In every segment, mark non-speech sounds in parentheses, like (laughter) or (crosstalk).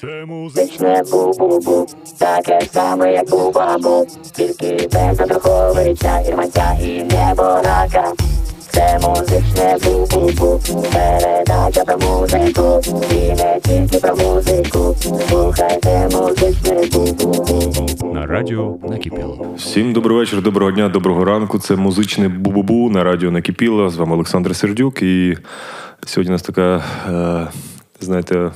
Це музичне бу-бу-бу, таке саме, як бу-бабу, тільки без Андруховича, Ірманця і неборака. Це музичне бу-бу-бу, передача про музику, і не тільки про музику. Слухайте музичне бу-бу-бу. На радіо накипіло. Всім добрий вечір, доброго дня, доброго ранку. Це музичне бу-бу-бу на радіо Накипіло. З вами Олександр Сердюк. І сьогодні у нас така, е, знаєте,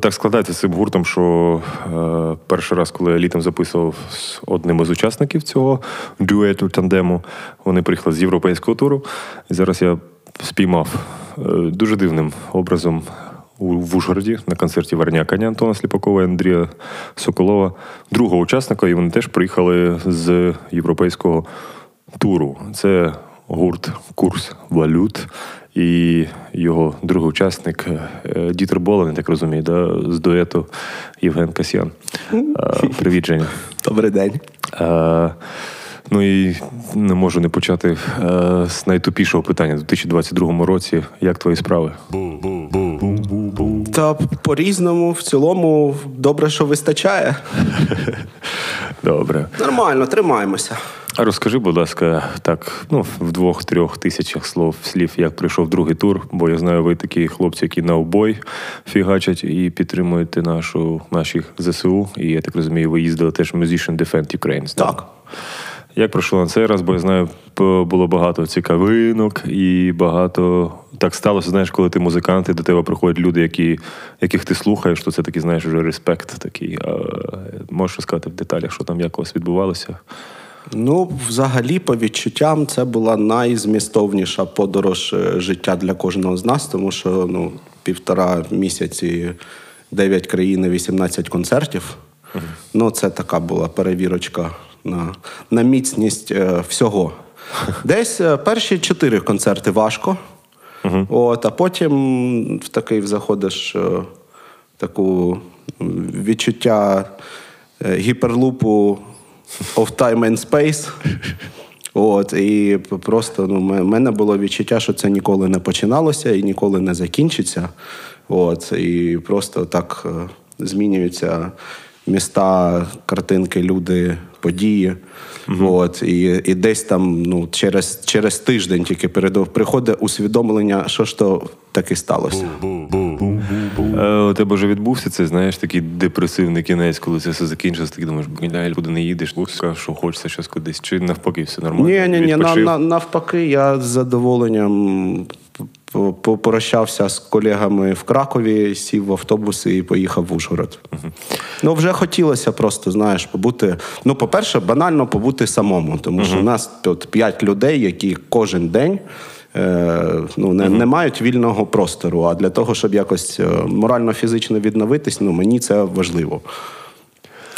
так складається з цим гуртом, що е, перший раз, коли я літом записував з одним із учасників цього дуету тандему, вони приїхали з європейського туру. І зараз я спіймав е, дуже дивним образом у в Ужгороді на концерті Варняканя Антона Сліпакова і Андрія Соколова, другого учасника, і вони теж приїхали з європейського туру. Це гурт Курс валют. І його другий учасник е, Дітер Болен, я так розумію, да, з дуету Євген Касьян. Е, Привіт, Женя. (laughs) Добрий день. Е, Ну і не можу не почати е, з найтупішого питання. У 2022 році як твої справи? Та по-різному, в цілому, добре, що вистачає. (laughs) Добре. Нормально, тримаємося. А розкажи, будь ласка, так, ну, в двох-трьох тисячах слов слів, як пройшов другий тур, бо я знаю, ви такі хлопці, які на обой фігачать і підтримуєте нашу, наших ЗСУ. І я так розумію, ви їздили теж Musician Defend Ukraine. Так. Як пройшло на цей раз, бо я знаю, було багато цікавинок і багато. Так сталося, знаєш, коли ти музикант, і до тебе приходять люди, які, яких ти слухаєш, то це такий, знаєш, вже респект такий. А, можеш розказати в деталях, що там якось відбувалося? Ну, взагалі, по відчуттям, це була найзмістовніша подорож е, життя для кожного з нас, тому що ну, півтора місяці, 9 країн, 18 концертів. Ну, це така була перевірочка на, на міцність е, всього. (laughs) Десь е, перші чотири концерти важко. От, а потім в такий заходиш е, таку відчуття гіперлупу of time and space. От, і просто ну, в мене було відчуття, що це ніколи не починалося і ніколи не закінчиться. От, і просто так е, змінюються міста, картинки, люди, події. От, і, і десь там ну, через, через тиждень тільки перед, приходить усвідомлення, що ж то таки сталося. Е, У тебе вже відбувся цей, знаєш, такий депресивний кінець, коли це все закінчилось, ти думаєш, блядь, куди не їдеш, кажеш, що хочеться щось кудись, чи навпаки, все нормально. Ні, ні, ні, на, на, навпаки, я з задоволенням попрощався з колегами в Кракові, сів в автобус і поїхав в Ужгород. Ну, вже хотілося просто, знаєш, побути. Ну, по-перше, банально побути самому, тому що в нас тут п'ять людей, які кожен день. Е, Ну, не, не мають вільного простору. А для того, щоб якось е, морально-фізично відновитись, ну мені це важливо.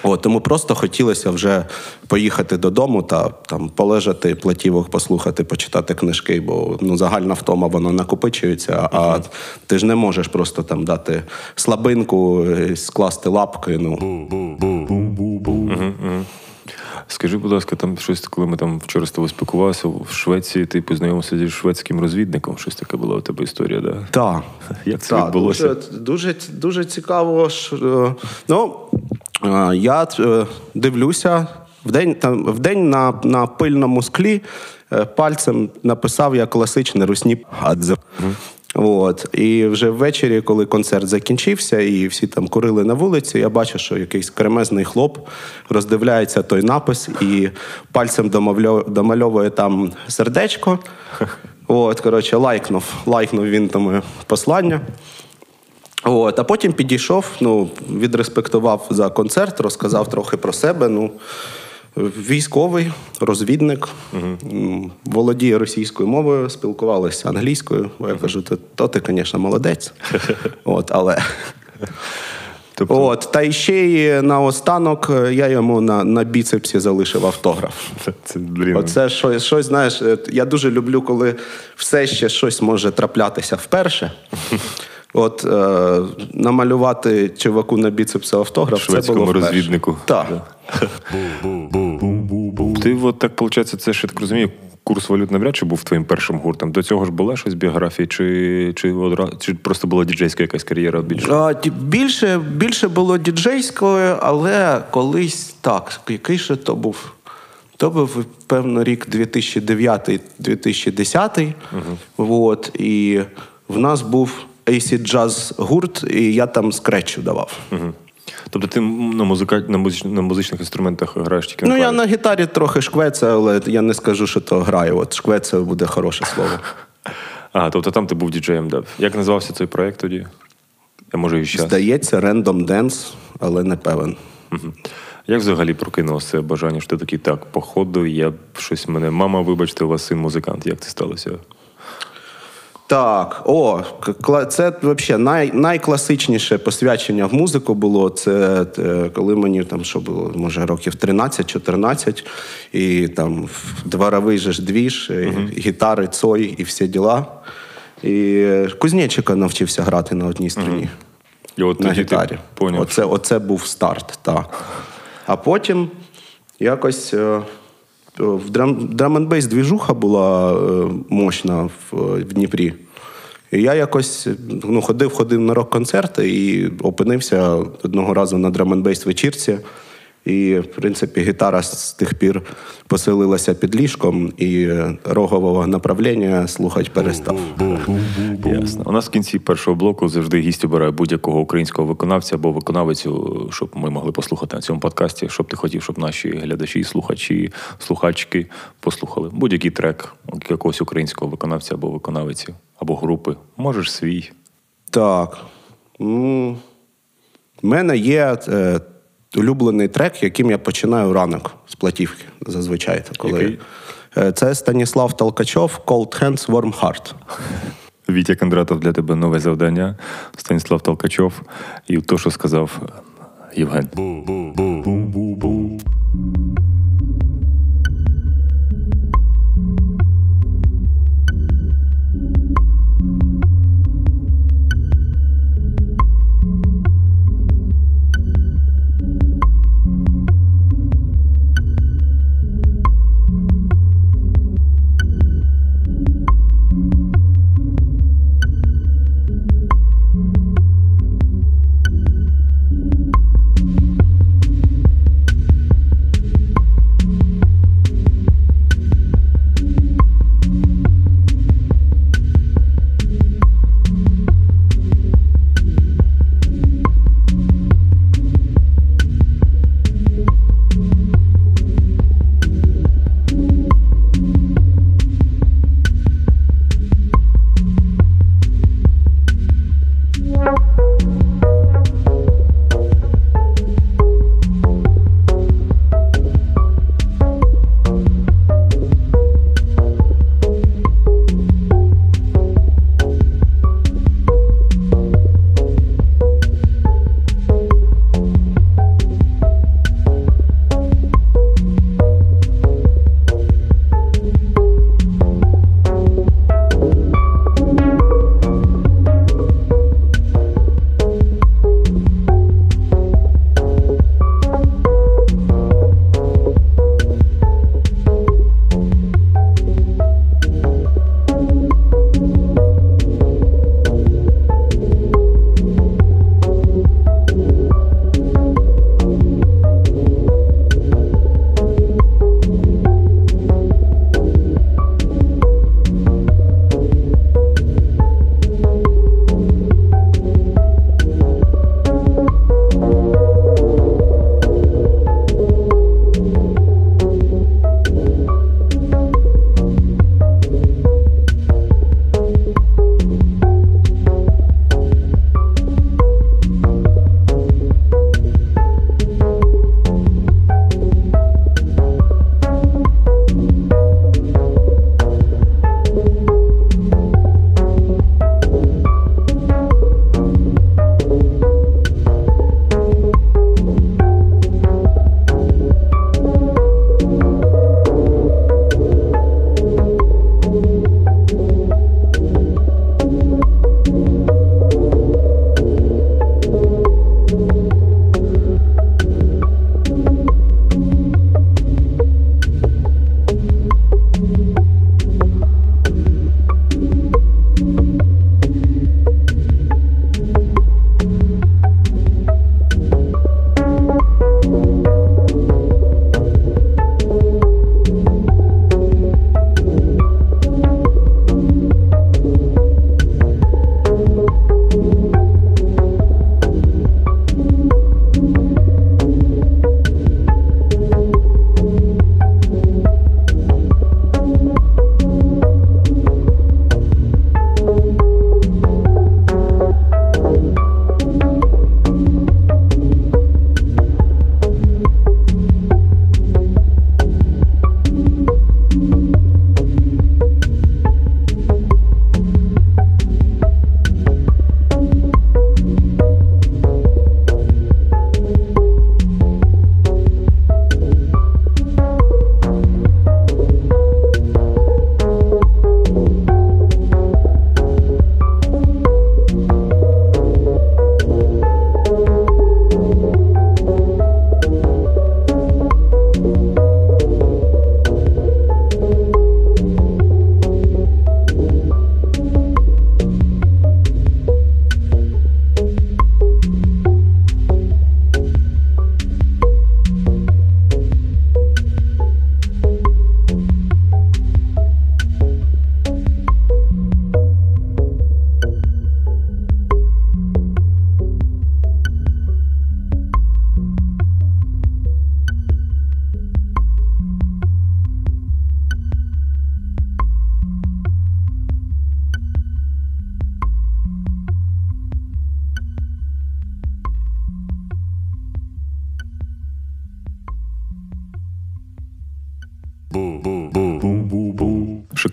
От, тому просто хотілося вже поїхати додому та там полежати, платівок послухати, почитати книжки, бо ну, загальна втома воно накопичується, а ти ж не можеш просто там дати слабинку, е, скласти лапки. Ну. Скажи, будь ласка, там щось, коли ми там вчора з тобою спілкувалися, в Швеції ти познайомився зі шведським розвідником. Щось таке була у тебе історія, да? Так. (laughs) Як це Так, відбулося? Дуже, дуже, дуже цікаво. що, е, Ну, е, я е, дивлюся вдень, там, вдень на, на пильному склі пальцем написав я класичний русні адзе. От. І вже ввечері, коли концерт закінчився, і всі там курили на вулиці, я бачу, що якийсь кремезний хлоп роздивляється той напис і пальцем домальовує там сердечко. От, коротше, лайкнув, лайкнув він тому послання. От, а потім підійшов, ну, відреспектував за концерт, розказав трохи про себе. Ну, військовий, розвідник, м, володіє російською мовою, спілкувалися англійською. Бо я кажу, то, ти, звісно, молодець. (laughs) От, але. Тобто, От, та ще й наостанок я йому на, на біцепсі залишив автограф. це, блін, Оце щось, щось, знаєш, е, я дуже люблю, коли все ще щось може траплятися вперше. (laughs) От е, намалювати чуваку на біцепсі автограф, це Шведському було вперше. розвіднику. Так. Ти от так, виходить, це я так розумію, курс валют навряд чи був твоїм першим гуртом. До цього ж було щось в біографії, чи чи, чи просто була діджейська якась кар'єра більше? А, більше більше було діджейською, але колись так. Який ще то був? То був, певно, рік 2009-2010. Угу. От, і в нас був AC Jazz гурт, і я там скретчу давав. Угу. Тобто ти на музика... на, музич... на музичних інструментах граєш тільки на Ну, я на гітарі трохи шквеця, але я не скажу, що то граю. От шквеця буде хороше слово. (laughs) А, тобто там ти був діджеєм, да. Як називався цей проєкт тоді? Я може і ще. Здається, Random Dance, але не певен. Угу. Як взагалі прокинулося бажання, що ти такий так, походу, я щось мене. Мама, вибачте, у вас син музикант. Як це сталося? Так, о, це взагалі най, найкласичніше посвячення в музику було. Це е, коли мені там що було, може, років 13-14, і там дворовий же ж двіж, uh гітари, цой і всі діла. І Кузнєчика навчився грати на одній струні. І от на гітарі. Поняв, оце, оце був старт, так. А потім якось. Е, в драм бейс двіжуха була е, мощна в, в Дніпрі. І я якось ну, ходив, ходив на рок-концерти і опинився одного разу на драм бейс вечірці. І, в принципі, гітара з тих пір поселилася під ліжком, і рогового направлення слухати перестав. Ясно. У нас в кінці першого блоку завжди гість обирає будь-якого українського виконавця або виконавицю, щоб ми могли послухати на цьому подкасті, щоб ти хотів, щоб наші глядачі, слухачі, слухачки послухали. Будь-який трек якогось українського виконавця або виконавиці, або групи. Можеш свій. Так. У мене є. Е, улюблений трек, яким я починаю ранок з платівки зазвичай. Коли... Який? Е, це Станіслав Толкачов «Cold Hands, Warm Heart». Вітя Кондратов для тебе нове завдання. Станіслав Толкачов і то, що сказав Євген. Бу-бу-бу-бу-бу.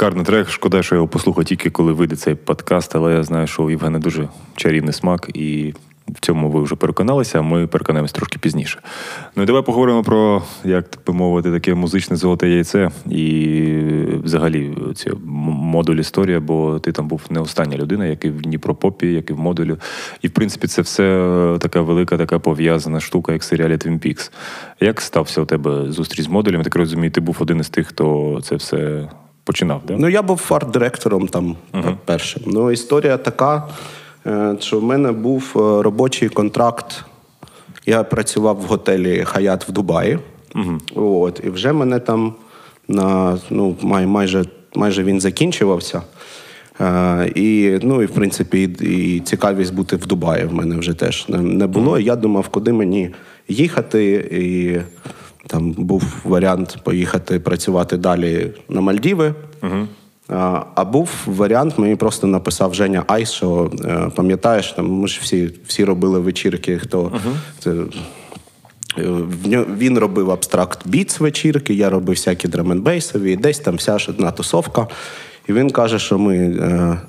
Шикарний трек. Шкода, що я його послухаю тільки коли вийде цей подкаст, але я знаю, що у Євгена дуже чарівний смак, і в цьому ви вже переконалися, а ми переконаємось трошки пізніше. Ну і давай поговоримо про, як би мовити, таке музичне золоте яйце і взагалі ці модуль історія, бо ти там був не остання людина, як і в Дніпропопі, як і в модулю. І в принципі, це все така велика, така пов'язана штука, як в серіалі Twin Peaks. Як стався у тебе зустріч з модулем? Я так розумію, ти був один із тих, хто це все починав, да? Ну, я був арт-директором там uh-huh. першим. Ну, історія така, е, що в мене був е, робочий контракт. Я працював в готелі Хаят в Дубаї. Uh-huh. От, І вже мене там на ну, май, майже майже він закінчувався. Uh, і, ну, і, в принципі, і, і цікавість бути в Дубаї в мене вже теж не, не було. Я думав, куди мені їхати. І там був варіант поїхати працювати далі на Мальдіви. Uh-huh. А, а був варіант, мені просто написав Женя Айс, що е, пам'ятаєш, там ми ж всі всі робили вечірки, хто. Uh-huh. Це, він робив абстракт біц вечірки, я робив всякі драменбейсові, десь там вся ж одна тусовка. І він каже, що ми е,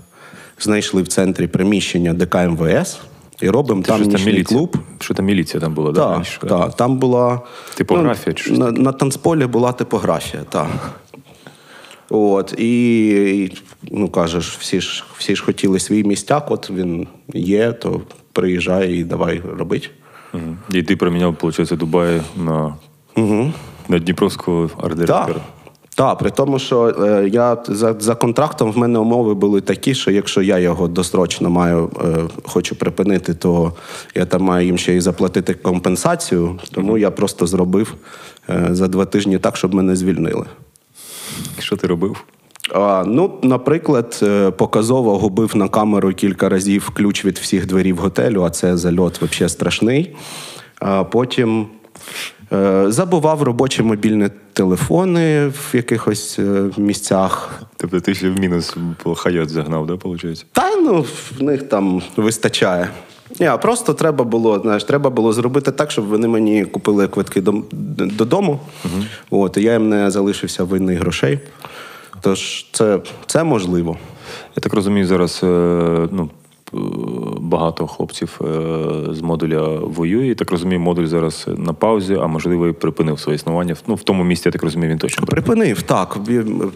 знайшли в центрі приміщення ДК МВС і робимо Ти там що, нічний міліція? клуб. Що там міліція там була? Так, раніше? так, там була Типографія ну, чи щось на, на танцполі була типографія, так. От, і, і, ну кажеш, всі ж всі ж хотіли свій містяк, от він є, то приїжджай і давай робити. Угу. І ти проміняв, виходить, Дубай на, угу. на Дніпровського арт-директора. Так, при тому, що е, я за за контрактом в мене умови були такі, що якщо я його досрочно маю, е, хочу припинити, то я там маю їм ще й заплатити компенсацію. Тому mm-hmm. я просто зробив е, за два тижні так, щоб мене звільнили. Що ти робив? А, Ну, наприклад, е, показово губив на камеру кілька разів ключ від всіх дверів готелю, а це зальот взагалі страшний. А потім. Е, забував робочі мобільні телефони в якихось е, місцях. Тобто ти ще в мінус хайот загнав, да, виходить? Та ну в них там вистачає. Ні, просто треба було, знаєш, треба було зробити так, щоб вони мені купили квитки додому. Угу. От, і я їм не залишився винний грошей. Тож це це можливо. Я так розумію, зараз ну, багато хлопців е, з модуля воює. І так розумію, модуль зараз на паузі, а можливо і припинив своє існування. Ну, в тому місці, я так розумію, він точно припинив. Так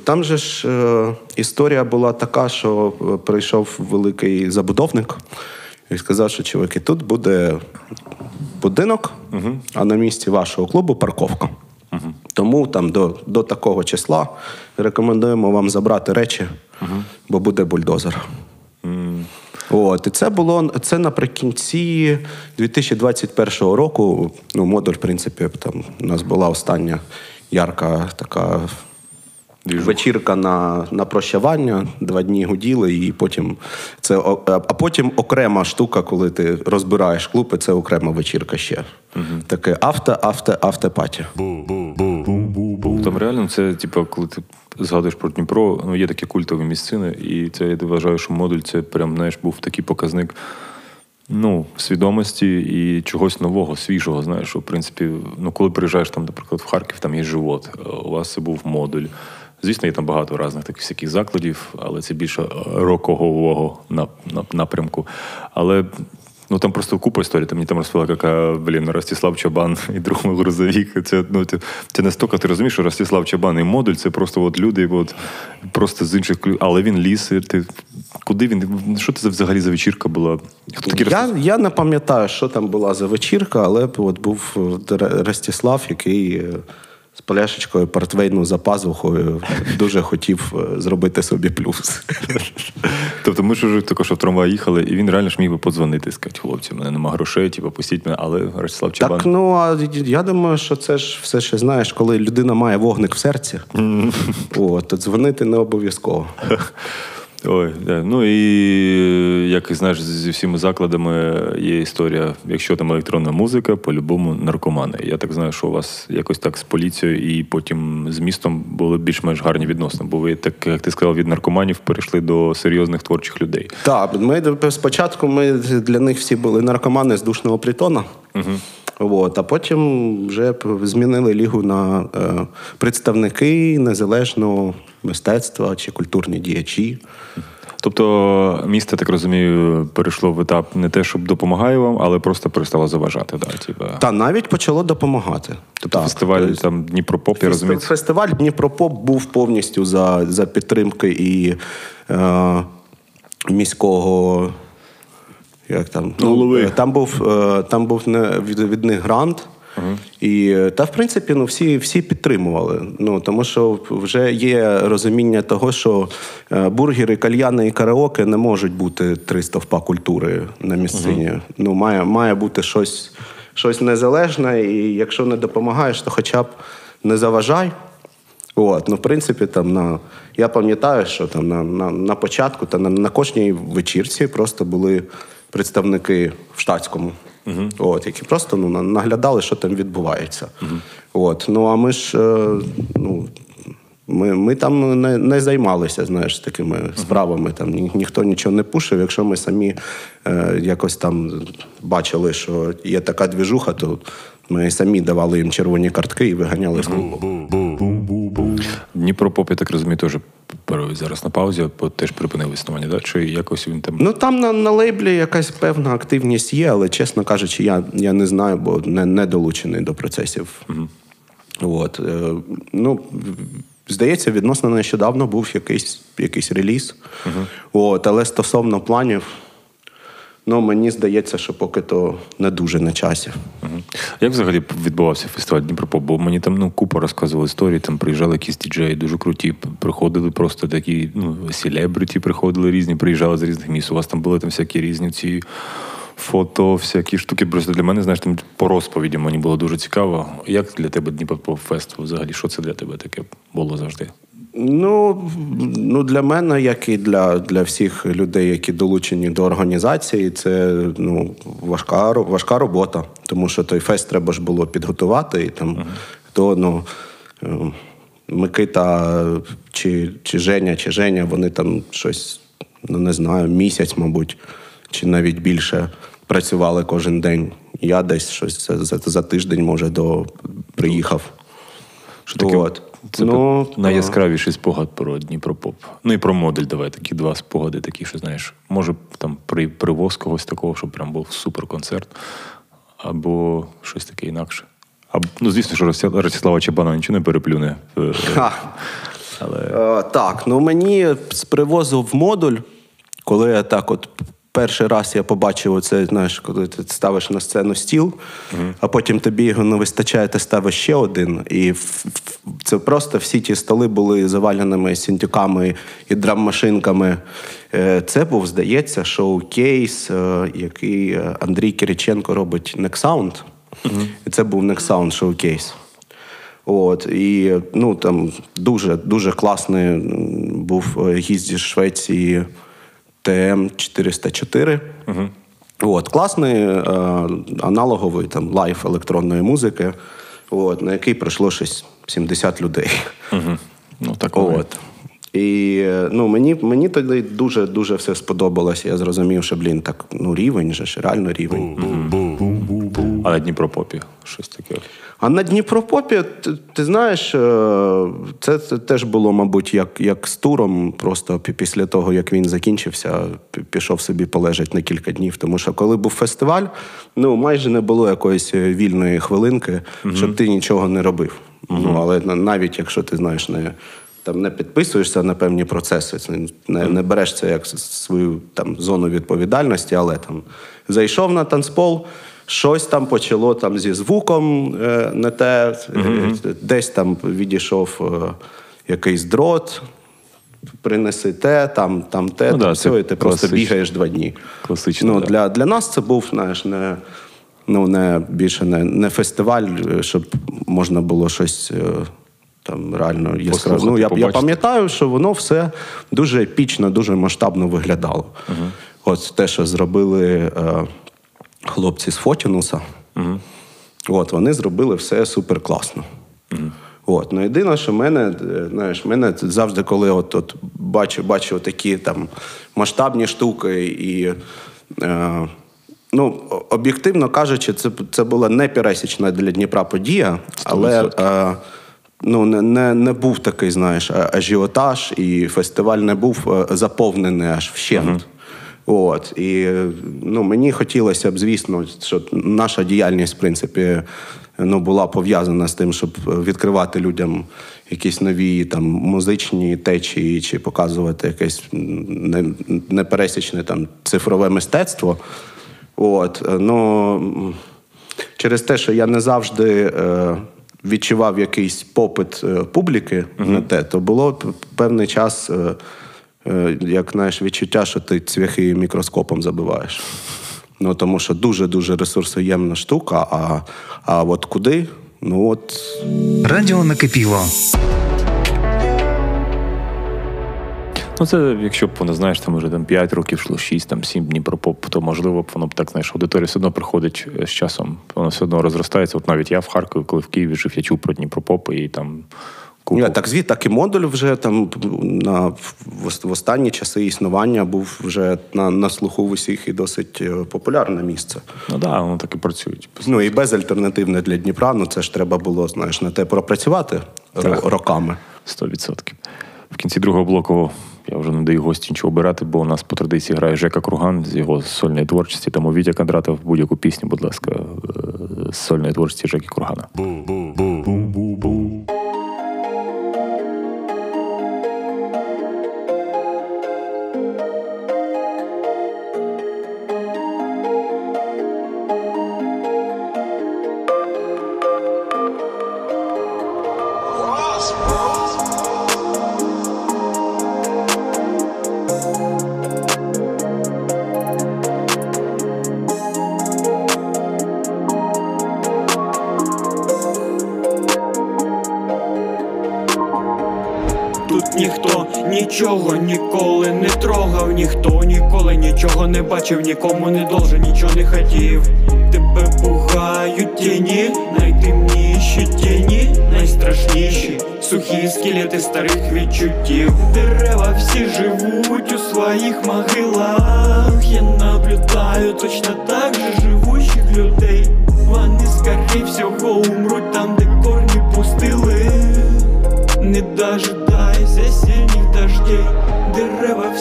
там же ж е, історія була така, що е, прийшов великий забудовник і сказав, що чоловіки, тут буде будинок, угу. а на місці вашого клубу парковка. Угу. Тому там до до такого числа рекомендуємо вам забрати речі, угу. бо буде бульдозер. От, І це було це наприкінці 2021 року. Ну, модуль, в принципі, там у нас була остання ярка така Двіжух. вечірка на на прощавання, два дні гуділи, і потім це а потім окрема штука, коли ти розбираєш клуб, і це окрема вечірка ще. Угу. Таке авто, авто, автопаті. Там реально це, типу, коли ти згадуєш про Дніпро, ну є такі культові місцини, і це я вважаю, що модуль це прям знаєш, був такий показник ну, свідомості і чогось нового, свіжого. Знаєш, що, в принципі, ну коли приїжджаєш там, наприклад, в Харків, там є живот, у вас це був модуль. Звісно, є там багато різних таких всяких закладів, але це більше рокового напрямку. Але Ну там просто купа історій. Там мені там розповіла, яка, блін, Ростислав Чабан (laughs) і друг мій грузовик. Це ну, це, це настільки ти розумієш, що Ростислав Чабан і модуль це просто от люди, от, просто з інших Але він ліс. Ти, Куди він? Що це взагалі за вечірка була? Хто такий Я я не пам'ятаю, що там була за вечірка, але от був Ростислав, який е, з пляшечкою портвейну за пазухою дуже хотів е, зробити собі плюс. Тобто ми ж вже також в трамвай їхали, і він реально ж міг би подзвонити сказати, хлопці, мене нема грошей, типу, пустіть мене, але Ростислав Чабан... Так, ну а я думаю, що це ж все ще знаєш, коли людина має вогник в серці, о, то дзвонити не обов'язково. Ой, ну і як знаєш, зі всіма закладами є історія. Якщо там електронна музика, по-любому наркомани. Я так знаю, що у вас якось так з поліцією і потім з містом були більш-менш гарні відносини. Бо ви так, як ти сказав, від наркоманів перейшли до серйозних творчих людей. Так, ми спочатку ми для них всі були наркомани з душного притона. Угу. От, а потім вже змінили лігу на е, представники незалежного мистецтва чи культурні діячі. Тобто місто, так розумію, перейшло в етап не те, щоб допомагає вам, але просто перестало заважати. Да? Та навіть почало допомагати. Тобто Так, фестиваль тобто там Дніпропоп, я розумію. Фестиваль Дніпропоп був повністю за, за підтримки і е, міського. Як там? Голови. е, Там був, е, там був не від, від них грант. І е, та в принципі ну всі, всі підтримували. Ну тому що вже є розуміння того, що бургери, кальяни і караоке не можуть бути три стовпа культури на місцині. Ну має, має бути щось, щось незалежне, і якщо не допомагаєш, то хоча б не заважай. От, ну, в принципі, там на я пам'ятаю, що там на, на, на початку та на, на кожній вечірці просто були представники в штатському, от, які просто ну, наглядали, що там відбувається. От, ну а ми ж е, ну, ми, ми там не, не займалися знаєш, такими справами. Там ні, ніхто нічого не пушив. Якщо ми самі е, якось там бачили, що є така двіжуха, то ми самі давали їм червоні картки і виганяли з клубу. Дніпропоп, я так розумію, теж зараз на паузі, бо теж припинив існування, да? чи якось він там. Ну там на, на лейблі якась певна активність є, але чесно кажучи, я, я не знаю, бо не, не долучений до процесів. От, е, ну, здається, відносно нещодавно був якийсь, якийсь реліз. От, але стосовно планів, ну мені здається, що поки то не дуже на часі. Як взагалі відбувався фестиваль Дніпропоп? Бо мені там ну, купа розказували історії, там приїжджали якісь діджеї дуже круті, приходили просто такі, ну, селебриті приходили різні, приїжджали з різних міст. У вас там були там всякі різні ці фото, всякі штуки. Просто для мене, знаєш, там по розповідям мені було дуже цікаво. Як для тебе Дніпропоп фест взагалі? Що це для тебе таке було завжди? Ну, ну для мене, як і для, для всіх людей, які долучені до організації, це ну, важка, важка робота. Тому що той фест треба ж було підготувати. І там то, ну, е, Микита чи, чи Женя, чи Женя, вони там щось, ну не знаю, місяць, мабуть, чи навіть більше працювали кожен день. Я десь щось за, за, за тиждень, може, до приїхав. Що таке? Це Ну, найяскравіший спогад про Дніпропоп. Ну і про модель, давай такі два спогади, такі, що знаєш, може там при, привоз когось такого, щоб прям був суперконцерт, або щось таке інакше. А, ну, звісно, що Ростислава Чабана нічого не переплюне. Е, Ха. Але Е, так, ну мені з привозу в модуль, коли я так от перший раз я побачив оце, знаєш, коли ти ставиш на сцену стіл, а потім тобі його не вистачає, ти ставиш ще один. І це просто всі ті столи були заваленими сінтюками і драм-машинками. Е, Це був, здається, шоу-кейс, е, який е, Андрій Кириченко робить Next Sound. І це був Sound шоу-кейс. От, і ну, там дуже, дуже класний був гість зі Швеції TM-404. От, класний е, аналоговий там, live електронної музики, от, на який прийшло щось 70 людей. ну, так. От. І е, ну, мені, мені тоді дуже дуже все сподобалось. Я зрозумів, що блін, так ну рівень же ж, реально рівень. А Дніпропопі щось таке. А на Дніпропопі, ти, ти знаєш, е, це, це теж було, мабуть, як, як з туром. Просто після того, як він закінчився, пішов собі полежать на кілька днів. Тому що коли був фестиваль, ну майже не було якоїсь е, вільної хвилинки, щоб ти нічого не робив. Ну, але навіть якщо ти знаєш, не. Там не підписуєшся на певні процеси, це не, не береш це як свою там зону відповідальності, але там зайшов на танцпол, щось там почало там зі звуком не те, е, десь там відійшов е, якийсь дрот, принеси те, там, там те, Ну там да, все, і ти просто бігаєш два дні. Класично, Ну, да. для, для нас це був, знаєш, не. Ну, не більше не, не фестиваль, е, щоб можна було щось там реально. Послухати, Ну, я, я пам'ятаю, що воно все дуже епічно, дуже масштабно виглядало. От те, що зробили е, хлопці з Фотінуса, от, вони зробили все супер класно. От, ну єдине, що мене, е, знаєш, мене завжди, коли от, от бачу, бачу такі там масштабні штуки і. Е, Ну, об'єктивно кажучи, це це була не пересічна для Дніпра подія, але е, ну, не не, не був такий, знаєш, ажіотаж, і фестиваль не був е, заповнений аж вщент. Uh-huh. От і ну мені хотілося б, звісно, щоб наша діяльність, в принципі, ну була пов'язана з тим, щоб відкривати людям якісь нові там музичні течії, чи показувати якесь непересічне там цифрове мистецтво. От, ну через те, що я не завжди е, відчував якийсь попит е, публіки uh-huh. на те, то було певний час. Е, Е, як знаєш, відчуття, що ти цвяхи мікроскопом забиваєш. Ну, Тому що дуже-дуже ресурсоємна штука, а а от куди? Ну от. Радіо накипіло. Ну, це, якщо б воно, знаєш, там вже там 5 років йшло 6, там 7 днів про поп, то можливо б воно б так, знаєш, аудиторія все одно приходить з часом, воно все одно розростається. От навіть я в Харкові, коли в Києві жив, я чув про Дніпропоп, і там. Ні, так звіт, так і модуль вже там на в останні часи існування був вже на на слуху в усіх і досить е, популярне місце. Ну так, да, воно так і працюють. Ну і безальтернативне для Дніпра. Ну це ж треба було, знаєш, на те пропрацювати так. роками. Сто відсотків. В кінці другого блоку я вже не даю гості нічого обирати, бо у нас по традиції грає Жека Круган з його сольної творчості. Тому Вітя Кондратов будь-яку пісню, будь ласка, е, з сольної творчості Жеки Кургана. нічого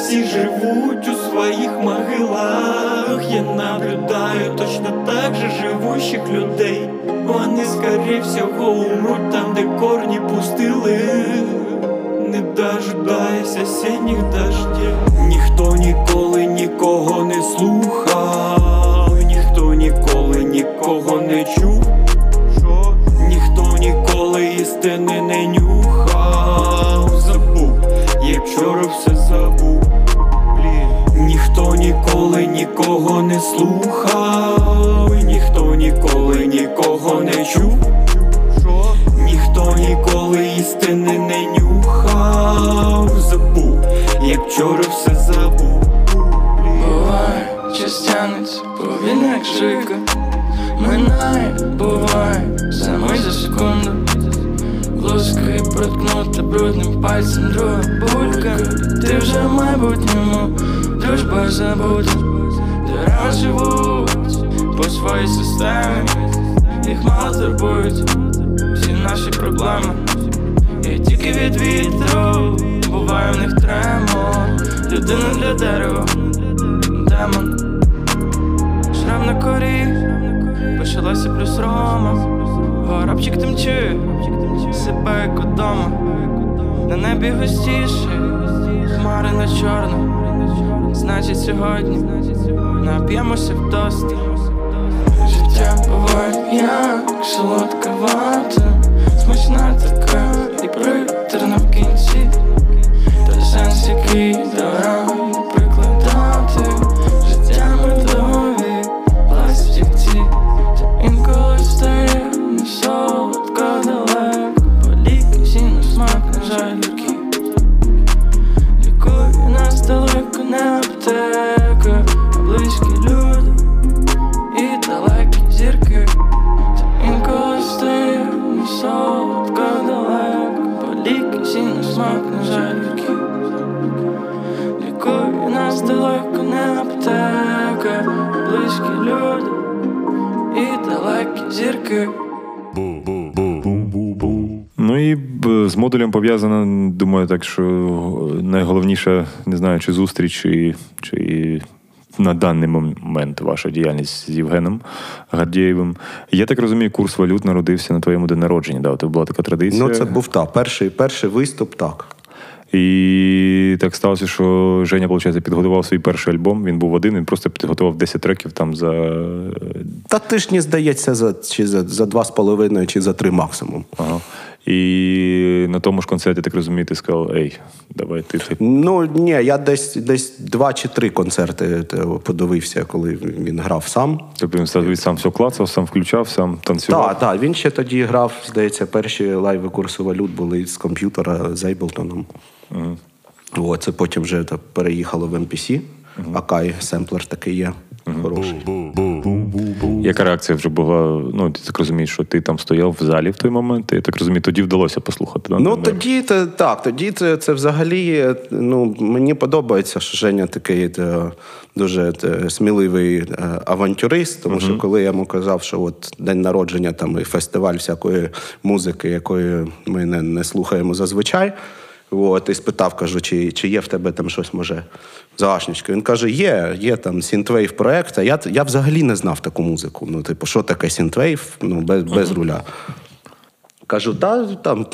всі живуть у своїх могилах. Я наблюдаю точно так же живущих людей. Вони скоріше всього умруть там, де корні пустили Не дожидайся осінніх дождей як так що найголовніша, не знаю, чи зустріч, чи, чи на даний момент ваша діяльність з Євгеном Гардієвим. Я так розумію, курс валют народився на твоєму день народження. Да? Це була така традиція. Ну, це був так. Перший, перший виступ, так. І так сталося, що Женя, виходить, підготував свій перший альбом. Він був один, він просто підготував 10 треків там за. Та тижні, здається, за чи за, за два з половиною, чи за три максимум. Ага. І на тому ж концерті, так розумію, ти сказав, ей, давай ти. ти. Ну ні, я десь десь два чи три концерти подивився, коли він грав сам. Тобто він сам- сам все клацав, сам включав, сам танцював. Так, так, він ще тоді грав, здається, перші лайви курсу валют були з комп'ютера з Ейблтоном. О, це потім вже переїхало в MPC. Акай семплер такий є. Хороший. Яка реакція вже була? Ну, ти так розумієш, що ти там стояв в залі в той момент, і я так розумію, тоді вдалося послухати. да? Ну тоді так, тоді це, це взагалі ну, мені подобається, що Женя такий е, дуже е, сміливий е, авантюрист, тому що коли я йому казав, що от день народження там і фестиваль всякої музики, якої ми не, не слухаємо зазвичай. От, і спитав, кажу, чи, чи є в тебе там щось може загашнички. Він каже: є, є там сінтвейв проект. А я, я взагалі не знав таку музику. Ну, типу, що таке сінтвейв? Ну, без, без руля. Кажу, та там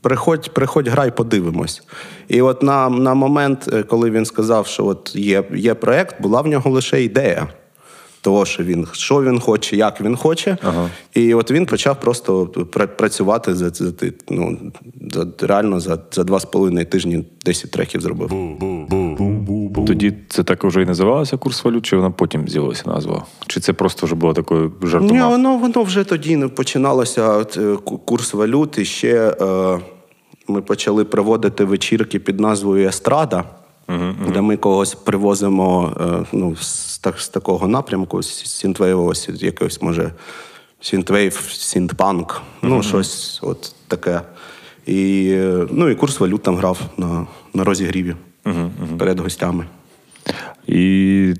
приходь, приходь, грай, подивимось. І от на, на момент, е, коли він сказав, що от є, є проект, була в нього лише ідея. Того, що він що він хоче, як він хоче. Ага. І от він почав просто пра- працювати за, за, ну, за реально за, за два з половиною тижні 10 треків зробив. Тоді це так вже і називалося курс валют, чи вона потім з'явилася назва? Чи це просто вже було такою Ні, воно, воно вже тоді починалося е, ку- курс валют. І ще е, ми почали проводити вечірки під назвою Естрада, де ми когось привозимо е, ну, з, так, з такого напрямку, з сінтвейвого, якогось, може, сінтвейв, сінтпанк, ну, щось от таке. І, е, ну, і Курс Валют там грав на, на розігріві перед гостями. І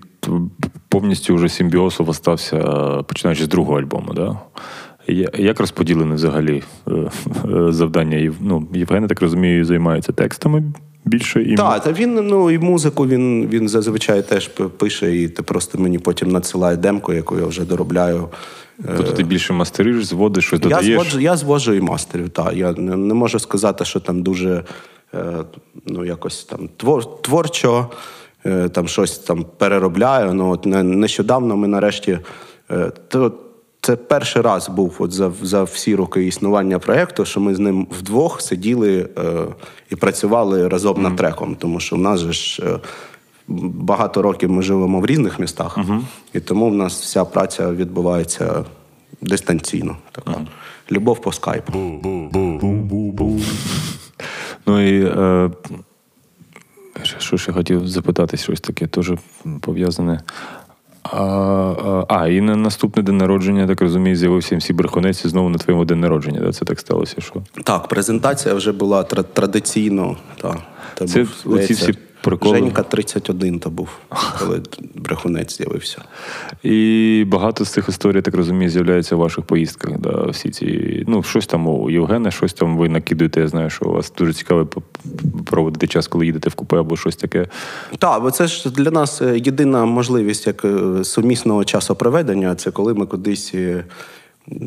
повністю вже симбіоз у вас стався, е, починаючи з другого альбому, да? Як розподілене взагалі завдання? Ну, Євген, так розумію, займається текстами більше і Так, та він ну і музику він, він зазвичай теж пише, і ти просто мені потім надсилає демку, яку я вже доробляю. тобто ти більше мастериш, зводиш, щось Я додаєш. зводжу, я зводжу і мастерю. Так. Я не, не можу сказати, що там дуже е, ну, якось там твор, творчо, е, там щось там переробляю. Ну, от нещодавно ми нарешті. Е, то, це перший раз був от за, за всі роки існування проєкту, що ми з ним вдвох сиділи е, і працювали разом над треком. Тому що в нас же ж е, багато років ми живемо в різних містах, і тому в нас вся праця відбувається дистанційно. Така. Любов по скайпу. Ну і е, що ж я хотів запитати, щось таке теж пов'язане. А, а, і на наступний день народження, так розумію, з'явився МС Брехунець і знову на твоєму день народження. Да? Це так сталося, що? Так, презентація вже була тра- традиційно. Та, та Це був, оці всі приколи. Женька 31 то був, коли брехунець з'явився. І багато з цих історій, так розумію, з'являється в ваших поїздках. Да? Всі ці, ну, щось там у Євгена, щось там ви накидуєте. Я знаю, що у вас дуже цікаво проводити час, коли їдете в купе або щось таке. Так, бо це ж для нас е, єдина можливість як е, сумісного часопроведення, це коли ми кудись е,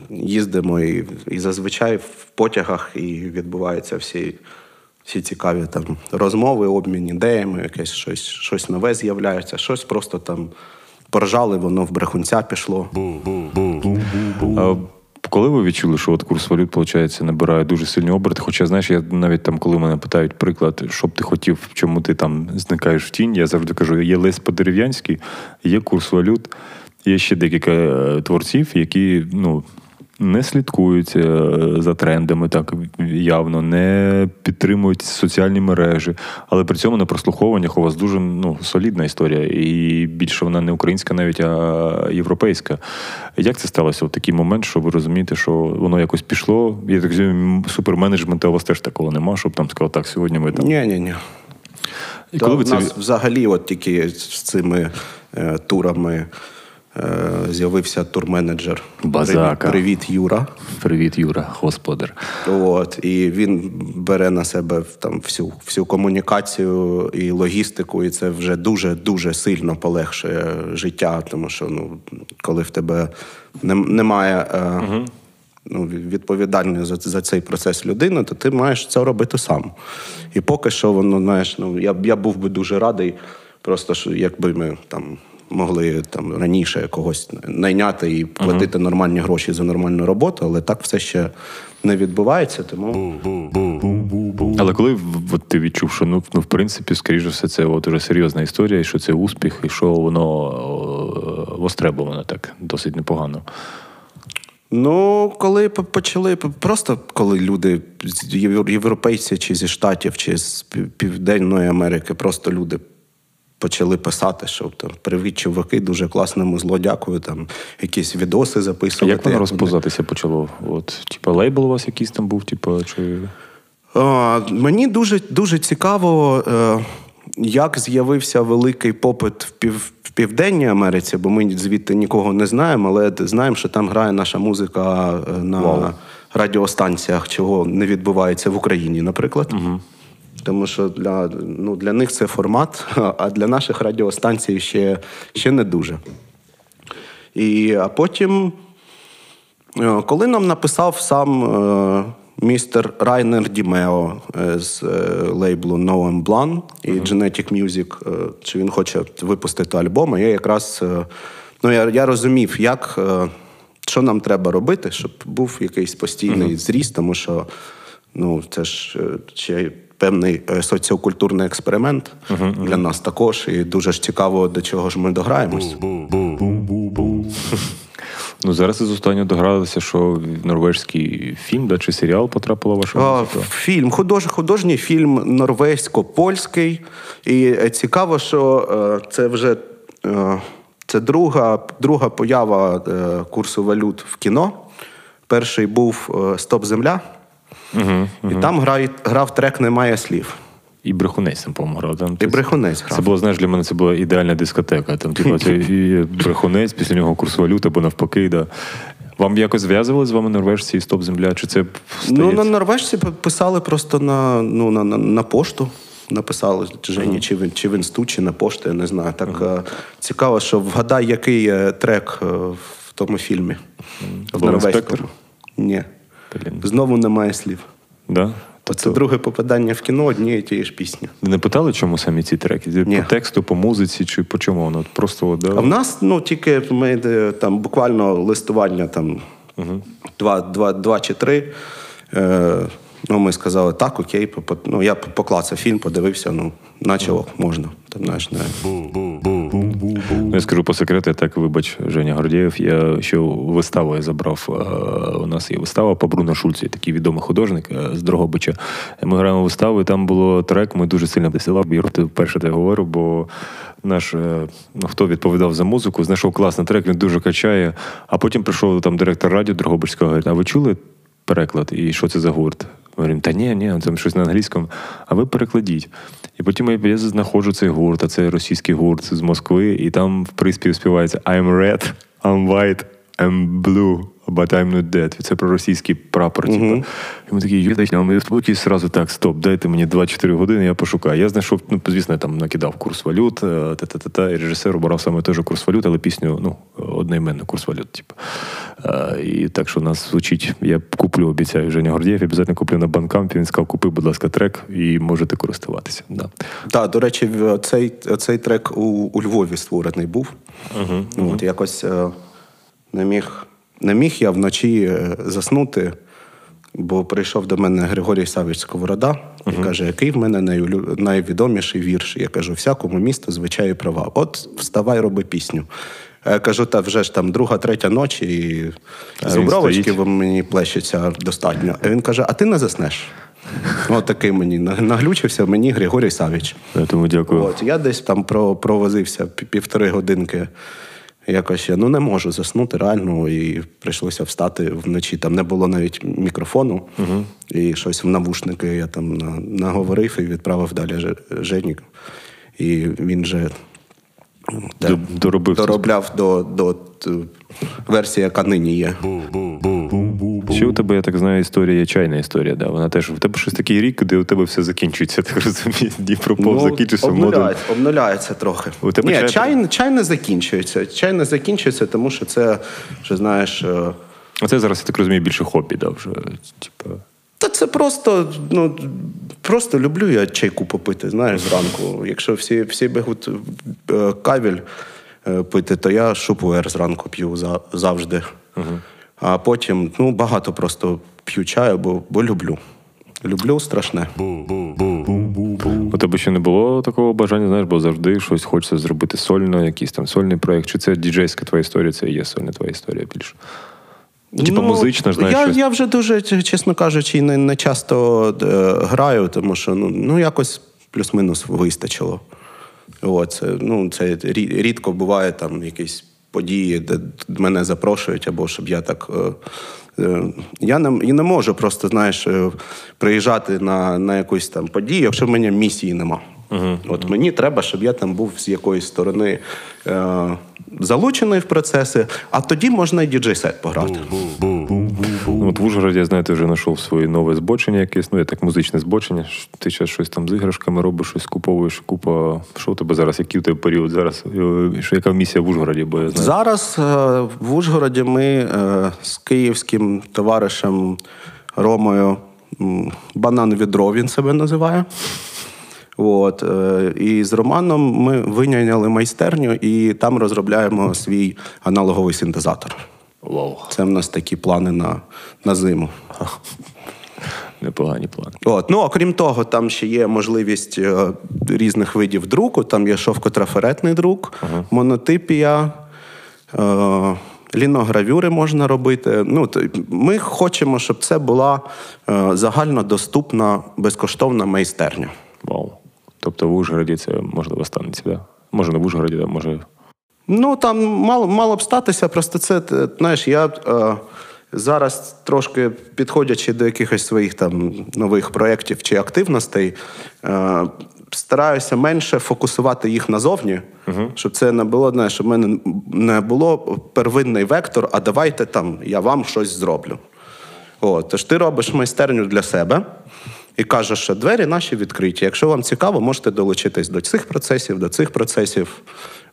їздимо і, і зазвичай в потягах і відбуваються всі, всі цікаві там розмови, обмін ідеями, якесь щось, щось нове з'являється, щось просто там поржали, воно в брехунця пішло. Коли ви відчули, що от курс валют, виходить, набирає дуже сильні оберти? Хоча, знаєш, я навіть там, коли мене питають приклад, що б ти хотів, чому ти там зникаєш в тінь, я завжди кажу: є Лесь Подерев'янський, є курс валют, є ще декілька е, творців, які ну, не слідкують е, за трендами так явно, не підтримують соціальні мережі, але при цьому на прослуховуваннях у вас дуже ну, солідна історія, і більше вона не українська, навіть а європейська. Як це сталося в такий момент, що ви розумієте, що воно якось пішло? Я так розумію, суперменеджменту у вас теж такого нема, щоб там сказав, так, сьогодні ми там. Ні, ні, ні. І коли ви це нас взагалі, от тільки з цими е, турами з'явився турменеджер. Базака. Привіт, Юра. Привіт, Юра, господар. От, і він бере на себе там всю, всю комунікацію і логістику, і це вже дуже-дуже сильно полегшує життя, тому що ну, коли в тебе немає е, ну, відповідальної за, за цей процес людини, то ти маєш це робити сам. І поки що воно, знаєш, ну, я, я був би дуже радий, просто що якби ми там. Могли там раніше когось найняти і платити нормальні гроші за нормальну роботу, але так все ще не відбувається. Тому Але коли от ти відчув, що ну, ну в принципі, скоріше все, це от уже серйозна історія, і що це успіх, і що воно е, востребовано так досить непогано. Ну, коли почали, просто коли люди з європейці чи зі Штатів, чи з Південної Америки, просто люди почали писати, що там привіт, чуваки, дуже класному зло, дякую, там якісь відоси А записувати. як воно вони- почало? От, типа, лейбл у вас якийсь там був, типа, чи. А, мені дуже, дуже цікаво, е, як з'явився великий попит в, пів, Південній Америці, бо ми звідти нікого не знаємо, але знаємо, що там грає наша музика е, на радіостанціях, чого не відбувається в Україні, наприклад. Тому що для, ну, для них це формат, (laughs) а для наших радіостанцій ще, ще не дуже. І, а потім Е, Коли нам написав сам е, містер Райнер Дімео е, з лейблу No Plan і Genetic Music, чи він хоче випустити альбом, а я якраз ну, я, я розумів, як, що нам треба робити, щоб був якийсь постійний зріст, тому що ну, це ж ще певний е, соціокультурний експеримент для нас також, і дуже ж цікаво, до чого ж ми дограємось. Ну, зараз із останнього догралися, що норвежський фільм да, чи серіал потрапила ваша А. Фільм, худож, художній фільм норвезько-польський. І е, цікаво, що е, це вже е, це друга, друга поява е, курсу валют в кіно. Перший був е, Стоп Земля, і там грає, грав трек Немає слів. І брехунець там, по-моєму, грав. Там, І брехунець грав. Це було, знаєш, для мене це була ідеальна дискотека. Там, типу, це і брехунець, після нього курс валют або навпаки. Да. Вам якось зв'язували з вами норвежці і стоп земля? Чи це Ну, на норвежці писали просто на, ну, на, на, на пошту. Написали Жені, чи, в, чи в інсту, чи на пошту, я не знаю. Так е, цікаво, що вгадай, який е, трек е, в тому фільмі. В Був норвезькому. «Інспектор»? Ні. Блін. Знову немає слів. Да? То це друге попадання в кіно однієї тієї ж пісні. Не питали, чому самі ці треки? Ні. По тексту, по музиці, чи по чому воно? Просто да? А в нас ну, тільки ми там буквально листування там, два, два, два чи три. Е, ну, ми сказали, так, окей, ну, я поклацав фільм, подивився, ну, наче ок, можна. Там, знаєш, не. Ну, Я скажу по секрету, я так вибач, Женя Гордєєв. Я ще виставу я забрав. е, У нас є вистава по Бруно Шульцу, такий відомий художник е, з Дрогобича. Ми граємо виставу, і там було трек. Ми дуже сильно ти вперше те говорю, бо наш е, ну, хто відповідав за музику, знайшов класний трек, він дуже качає. А потім прийшов там директор радіо Дрогобичського, говорить: а ви чули переклад? І що це за гурт? Ми та ні, ні, там щось на англійському, а ви перекладіть. І потім я, я знаходжу цей гурт, а це російський гурт з Москви, і там в приспів співається I'm red, I'm white, I'm blue, but I'm not dead. Це про російський прапор. Типу. І ми такі, юдачні, а ми спокій сразу так, стоп, дайте мені 2-4 години, я пошукаю. Я знайшов, ну, звісно, я там накидав курс валют, е, та-та-та-та, і режисер обрав саме же курс валют, але пісню, ну, одноіменний курс валют. Типу. Е, І так що у нас звучить, я куплю, обіцяю, Женя Гордієв, я обов'язково куплю на банкампі. Він сказав, купи, будь ласка, трек і можете користуватися. Да. Так, до речі, цей, цей трек у, у Львові створений був. Uh-huh, От, якось е, не, міг, не міг я вночі е, заснути, бо прийшов до мене Григорій Савич Сковорода і каже, який в мене найвідоміший вірш. Я кажу, всякому місту звичаї права. От вставай, роби пісню. А Я кажу, та вже ж там друга, третя ночі, і зубровочки мені плещеться достатньо. А він каже: а ти не заснеш? От такий мені наглючився мені Григорій Савіч. Я Тому дякую. От, я десь там провозився півтори годинки. Якось я ну не можу заснути реально, і прийшлося встати вночі. Там не було навіть мікрофону, і щось в навушники я там наговорив і відправив далі Женік. Жені. І він же де доробив. доробляв до, до т- версії, яка нині є. Ще у тебе, я так знаю, історія є чайна історія. Да? Вона теж в тебе щось такий рік, де у тебе все закінчується, (laughs) так розумію. Дніпропов закінчився модуль. обнуляється, обнуляється трохи. У тебе Ні, чай- чай, чай не закінчується. Чай не закінчується, тому що це, що знаєш. е, Оце зараз, я так розумію, більше хобі, да, вже. Типа. Та це просто, ну, просто люблю я чайку попити, знаєш, зранку. Якщо всі, всі бегуть е, кавіль е, пити, то я шупуер зранку п'ю за, завжди. А потім ну, багато просто п'ю чаю, бо, бо люблю. Люблю страшне. У тебе ще не було такого бажання, знаєш, бо завжди щось хочеться зробити сольно, якийсь там сольний проєкт. Чи це діджейська твоя історія, це і є сольна твоя історія більше? Типа музична, знаєш, Ну, я, щось. я вже дуже, чесно кажучи, не, не часто е, граю, тому що ну, ну якось плюс-мінус вистачило. От, це, ну, це рі- рідко буває там якісь події, де мене запрошують, або щоб я так. Е, е, я не, я не можу просто, знаєш, е, приїжджати на, на якусь там подію, якщо в мене місії нема. От мені треба, щоб я там був з якоїсь сторони е, залучений в процеси, а тоді можна і діджей-сет пограти. Ну, от в Ужгороді, знаю, вже знайшов своє нове збочення якесь, ну, я так музичне збочення. Ти зараз щось там з іграшками робиш, щось куповуєш, купа. Що у тебе зараз? Який у тебе період зараз? Е, Що, яка місія в Ужгороді? Бо я знаю. Зараз е, в Ужгороді ми е, з київським товаришем Ромою банан відро він себе називає. От, і з Романом ми винайняли майстерню і там розробляємо свій аналоговий синтезатор. Вау. Це в нас такі плани на, на зиму. (laughs) Непогані плани. От. Ну, окрім того, там ще є можливість е, різних видів друку. Там є шовкотрафаретний друк, монотипія, е, ліногравюри можна робити. Ну, ми хочемо, щоб це була е, загальнодоступна, безкоштовна майстерня. Вау. Тобто в Ужгороді це можливо станеться, да? Може, не в Ужгороді, да, може. Ну, там мало, мало б статися, просто це, знаєш, я е, зараз трошки підходячи до якихось своїх там нових проєктів чи активностей, е, стараюся менше фокусувати їх назовні, щоб це не було, знаєш, щоб в мене не було первинний вектор, а давайте там я вам щось зроблю. От, тож ти робиш майстерню для себе і кажеш, що двері наші відкриті. Якщо вам цікаво, можете долучитись до цих процесів, до цих процесів.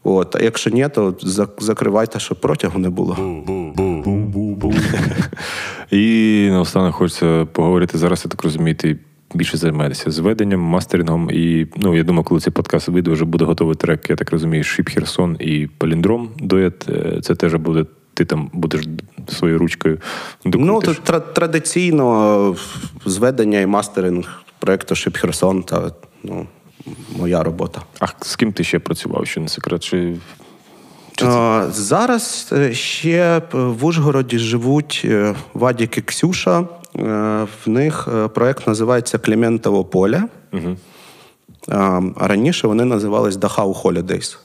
От, а якщо ні, то закривайте, щоб протягу не було. (laughs) І наостанок хочеться поговорити зараз, я так розумію, ти більше займаєтеся зведенням, мастерингом. І ну, я думаю, коли цей подкаст вийде, вже буде готовий трек, я так розумію, Шіп Херсон і Паліндром дует. Е, Це теж буде. Ти там будеш своєю ручкою Ну, то тра- традиційно е, зведення і мастеринг проєкту Шип Херсон та ну, моя робота. А з ким ти ще працював, що не секрет? Чи... А, Зараз е, ще в Ужгороді живуть е, Вадік і Ксюша. Е, В них е, проект називається Клементово поле. А раніше вони називались Dachau Holidays.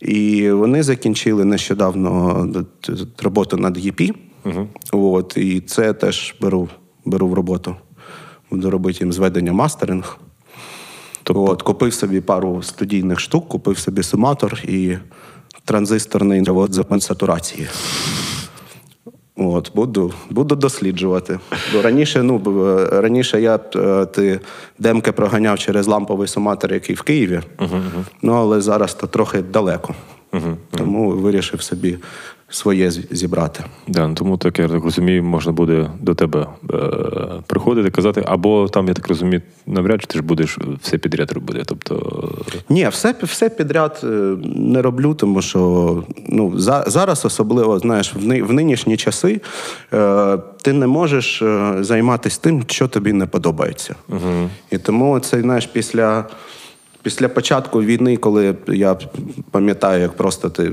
І вони закінчили нещодавно роботу над EP. От, і це теж беру, беру в роботу. Буду робити їм зведення мастеринг. От, купив собі пару студійних штук, купив собі суматор і транзисторний завод з сатурації. От, буду, буду досліджувати. Бо раніше, ну, раніше я е, ти демки проганяв через ламповий суматор, який в Києві, ну, але зараз то трохи далеко. Тому вирішив собі своє зібрати. Да, ну, тому так я так розумію, можна буде до тебе е, приходити, казати, або там, я так розумію, навряд чи ти ж будеш все підряд робити. Тобто, Ні, все, все підряд е, не роблю, тому що ну, за, зараз, особливо, знаєш, в, ни, в нинішні часи е, ти не можеш е, займатися тим, що тобі не подобається. Угу. І тому це, знаєш, після. Після початку війни, коли я пам'ятаю, як просто ти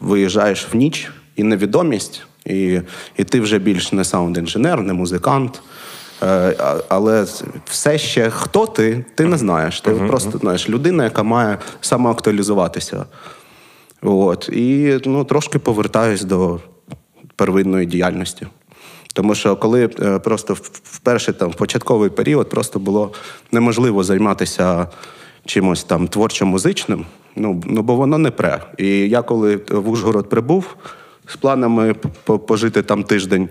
виїжджаєш в ніч і невідомість, і, і ти вже більш не саунд-інженер, не музикант. Е, але все ще хто ти, ти не знаєш. Ти просто знаєш людина, яка має самоактуалізуватися. От. І ну, трошки повертаюсь до первинної діяльності. Тому що коли е, просто в- вперше там початковий період просто було неможливо займатися чимось там творчо-музичним, Ну, ну бо воно не пре. І я коли в Ужгород прибув з планами пожити там тиждень,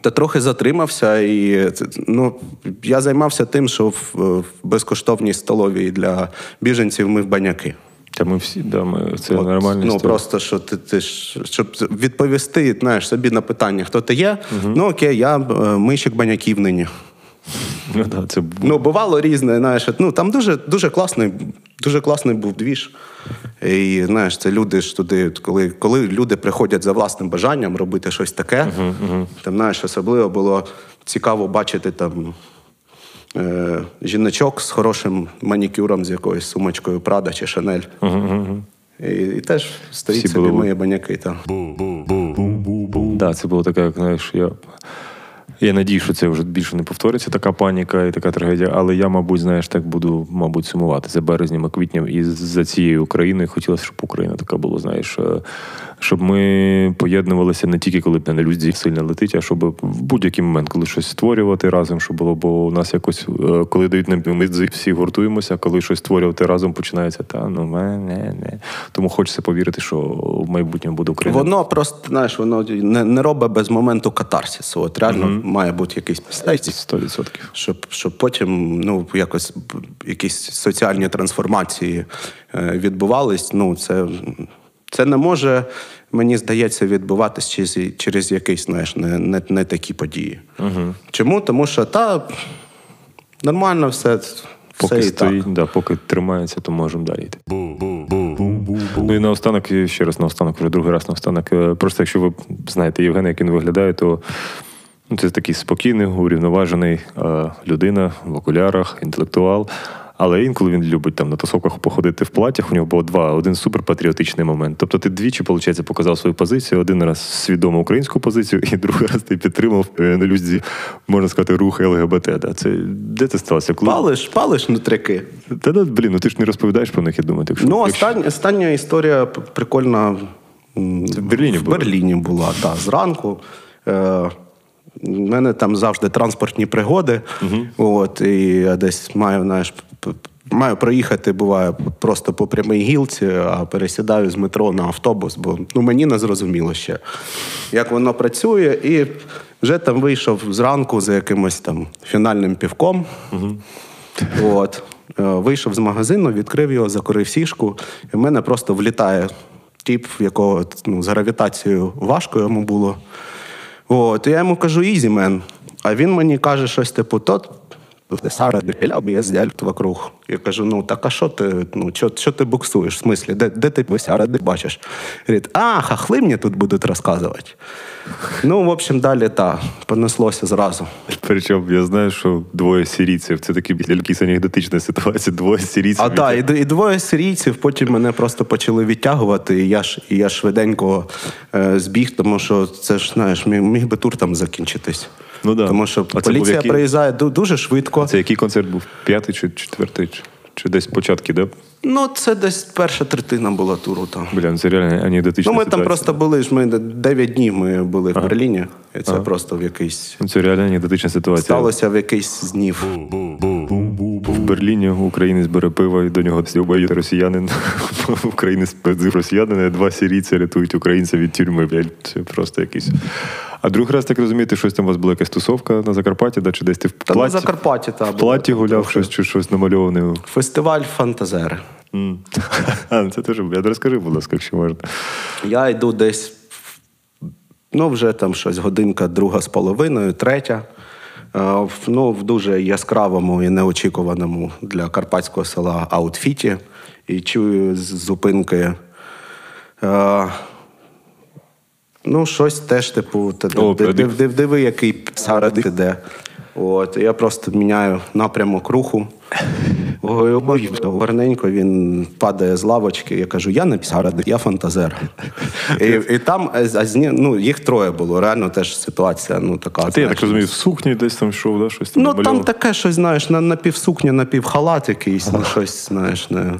та трохи затримався, і ну, я займався тим, що в, в безкоштовній столовій для біженців мив баняки. Та ми всі, да, ми, це От, нормально. Ну просто що ти, ти ж щоб відповісти, знаєш, собі на питання, хто ти є. Ну окей, я е, мийщик баняків нині. Ну, да, це Ну, бувало різне, знаєш. Ну там дуже, дуже класний, дуже класний був двіж. І знаєш, це люди ж туди, коли, коли люди приходять за власним бажанням робити щось таке, там, знаєш, особливо було цікаво бачити там. Е, жіночок з хорошим манікюром, з якоюсь сумочкою Прада чи Шанель. І, і теж стоїть Всі собі були- мої баняки. Там. Да, це було таке, як знаєш, я. Я надію, що це вже більше не повториться, така паніка і така трагедія. Але я, мабуть, знаєш, так буду, мабуть, сумувати за березнем і квітнем і за цією Україною. Хотілося, щоб Україна така була, знаєш, е, щоб ми поєднувалися не тільки коли на люди сильно летить, а щоб в будь-який момент, коли щось створювати разом, щоб було, бо у нас якось, е, коли дають нам ми всі гуртуємося, коли щось створювати разом починається, та ну не, не, не. Тому хочеться повірити, що в майбутньому буде Україна. Воно просто, знаєш, воно не, не робить без моменту катарсису. От реально має бути якийсь стейці. 100%. щоб, щоб потім ну, якось якісь соціальні трансформації е, відбувались. Ну, це, це не може, мені здається, відбуватись через, через якісь знаєш, не, не, не такі події. Угу. Чому? Тому що та нормально все. все Поки і стоїть, так. да, поки тримається, то можемо далі йти. Ну і наостанок, ще раз наостанок, вже другий раз наостанок. е, Просто якщо ви знаєте Євгена, як він виглядає, то це такий спокійний, урівноважений е, людина в окулярах, інтелектуал. Але інколи він любить там на тусовках походити в платях. У нього було два: один суперпатріотичний момент. Тобто ти двічі, виходить, показав свою позицію. Один раз свідомо українську позицію, і другий раз ти підтримав е, на люзі, можна сказати, рух ЛГБТ. Да. Це де це сталося? Коли- Палиш, палиш нутряки. та да, блін, ну ти ж не розповідаєш про них, я думаю. Ну, якщо- остання, остання історія прикольна. Це в Берліні в була? Берліні була, так, зранку. Е, у мене там завжди транспортні пригоди. От, і я десь маю, знаєш, маю проїхати, буває, просто по прямій гілці, а пересідаю з метро на автобус, бо ну, мені не зрозуміло ще, як воно працює. І вже там вийшов зранку за якимось там фінальним півком. От. Е, Вийшов з магазину, відкрив його, закурив сішку, і в мене просто влітає тіп, якого ну, з гравітацією важко йому було. От, я йому кажу, ізі мен. А він мені каже щось типу, тот. Сара їздять вокруг. Я кажу: ну так а що ти? Ну, що, що ти буксуєш? В смислі, де, де ти висяра, де бачиш? Говорить, а, хахли мені тут будуть розказувати. Ну, в общем, далі так, понеслося зразу. Причому я знаю, що двоє сирійців це такі якісь анекдотична ситуація. Двоє сирійців. А так, і, і двоє сирійців потім мене просто почали відтягувати, і я ж, і я швиденько е, збіг, тому що це ж, знаєш, міг, міг би тур там закінчитись. Ну да. Тому що А поліція який? приїжджає дуже швидко. Це який концерт був? П'ятий чи четвертий? Чи, чи десь початки, де? Ну, це десь перша третина була туру. Там. Бля, ну це реально анекдотична Ну, ми ситуація. там просто були ж ми 9 днів ми були в Берліні, і це просто в якийсь. Ну, це реально анекдотична ситуація. Сталося в якийсь з днів. В Берліні українець бере пиво, і до нього стюбають росіянин. (laughs) Українець росіянина, два сирійці рятують українця від тюрми. Блядь, це просто якийсь. А другий раз, так розумієте, щось там у вас була якась тусовка на Закарпатті, да, чи десь ти в Та на Закарпатті та в платі гуляв, щось, чи щось намальоване. Фестиваль фантазери. М. (laughs) А, це теж, я розкажи, будь ласка, якщо можна. Я йду десь, ну, вже там щось годинка, друга з половиною, третя. Е, Ну, в дуже яскравому і неочікуваному для карпатського села аутфіті. І чую з зупинки. Е, ну, щось теж, типу, О, див- див- див- диви, який сарад іде. От, я просто міняю напрямок руху. Гарненько він падає з лавочки. Я кажу, я не псарад, я фантазер. І, і там ну, їх троє було. Реально теж ситуація. Ну, така, А ти, я так розумію, в сукні десь там йшов, да, щось там Ну, там таке щось, знаєш, на, напівсукня, напівхалат якийсь, ну, щось, знаєш, не.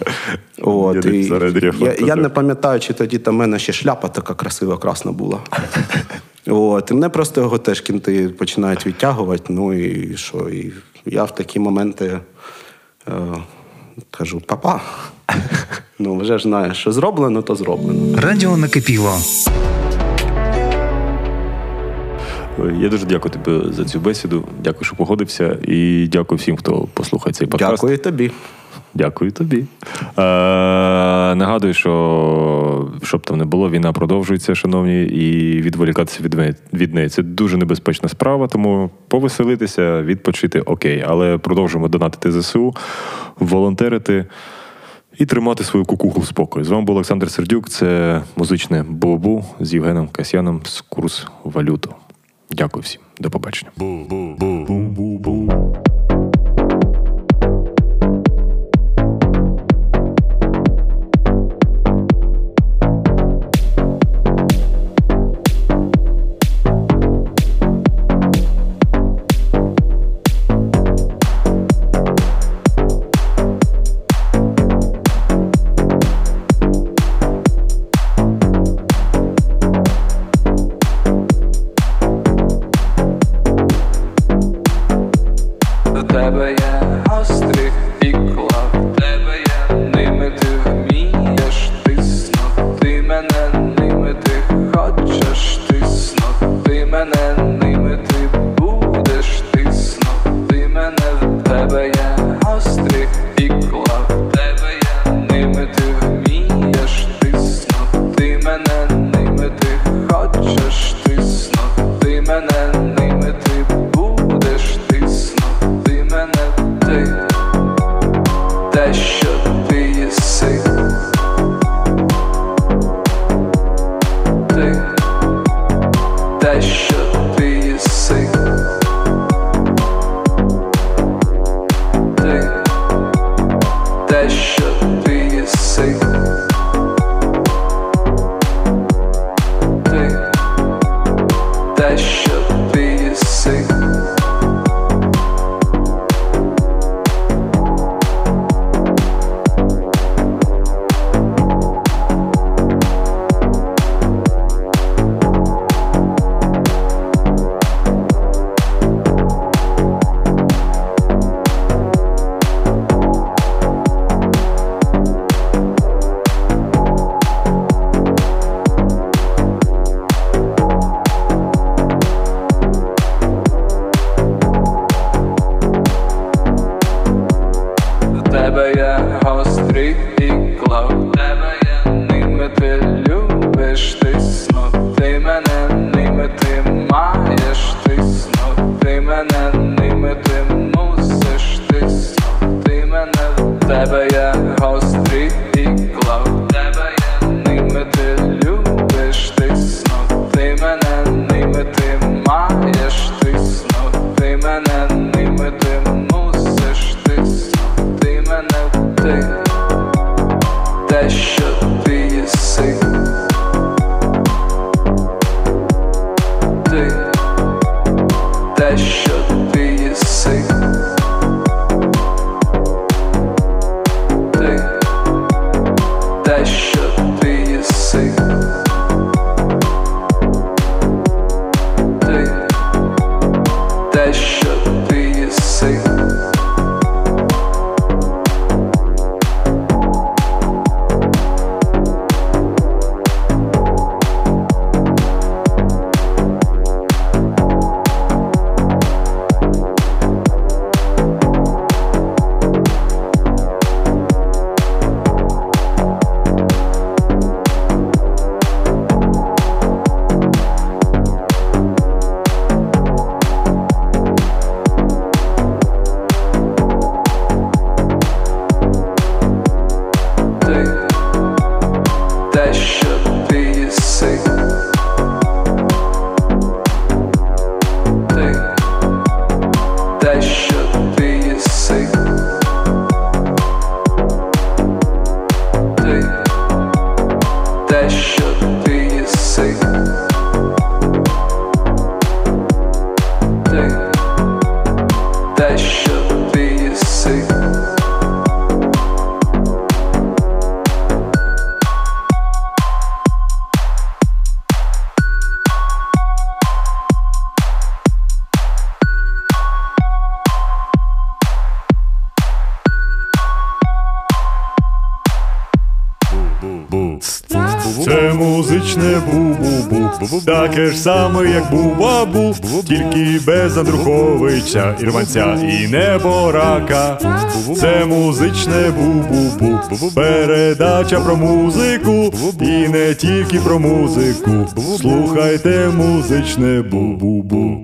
(laughs) От, і я, я не пам'ятаю, чи тоді там мене ще шляпа така красива, красна була. (laughs) От, і мене просто його теж кінти починають відтягувати. Ну і що? І я в такі моменти кажу: папа. (laughs) Ну, вже ж знаєш, що зроблено, то зроблено. Радіо накипіло. Я дуже дякую тобі за цю бесіду. Дякую, що погодився. І дякую всім, хто послухає цей подкаст. Дякую тобі. Дякую тобі. Е, нагадую, що щоб там не було, війна продовжується, шановні, і відволікатися від, неї- від неї це дуже небезпечна справа, тому повеселитися, відпочити окей. Але продовжуємо донатити ЗСУ, волонтерити і тримати свою кукуху в спокої. З вами був Олександр Сердюк. Це музичне Бубу з Євгеном Касьяном з курс валюту. Дякую всім. До побачення. Таке ж саме, як бу-бабу, тільки без Андруховича, Ірванця і неборака. Це музичне бу-бу-бу. Передача про музику і не тільки про музику. Слухайте музичне бу-бу-бу.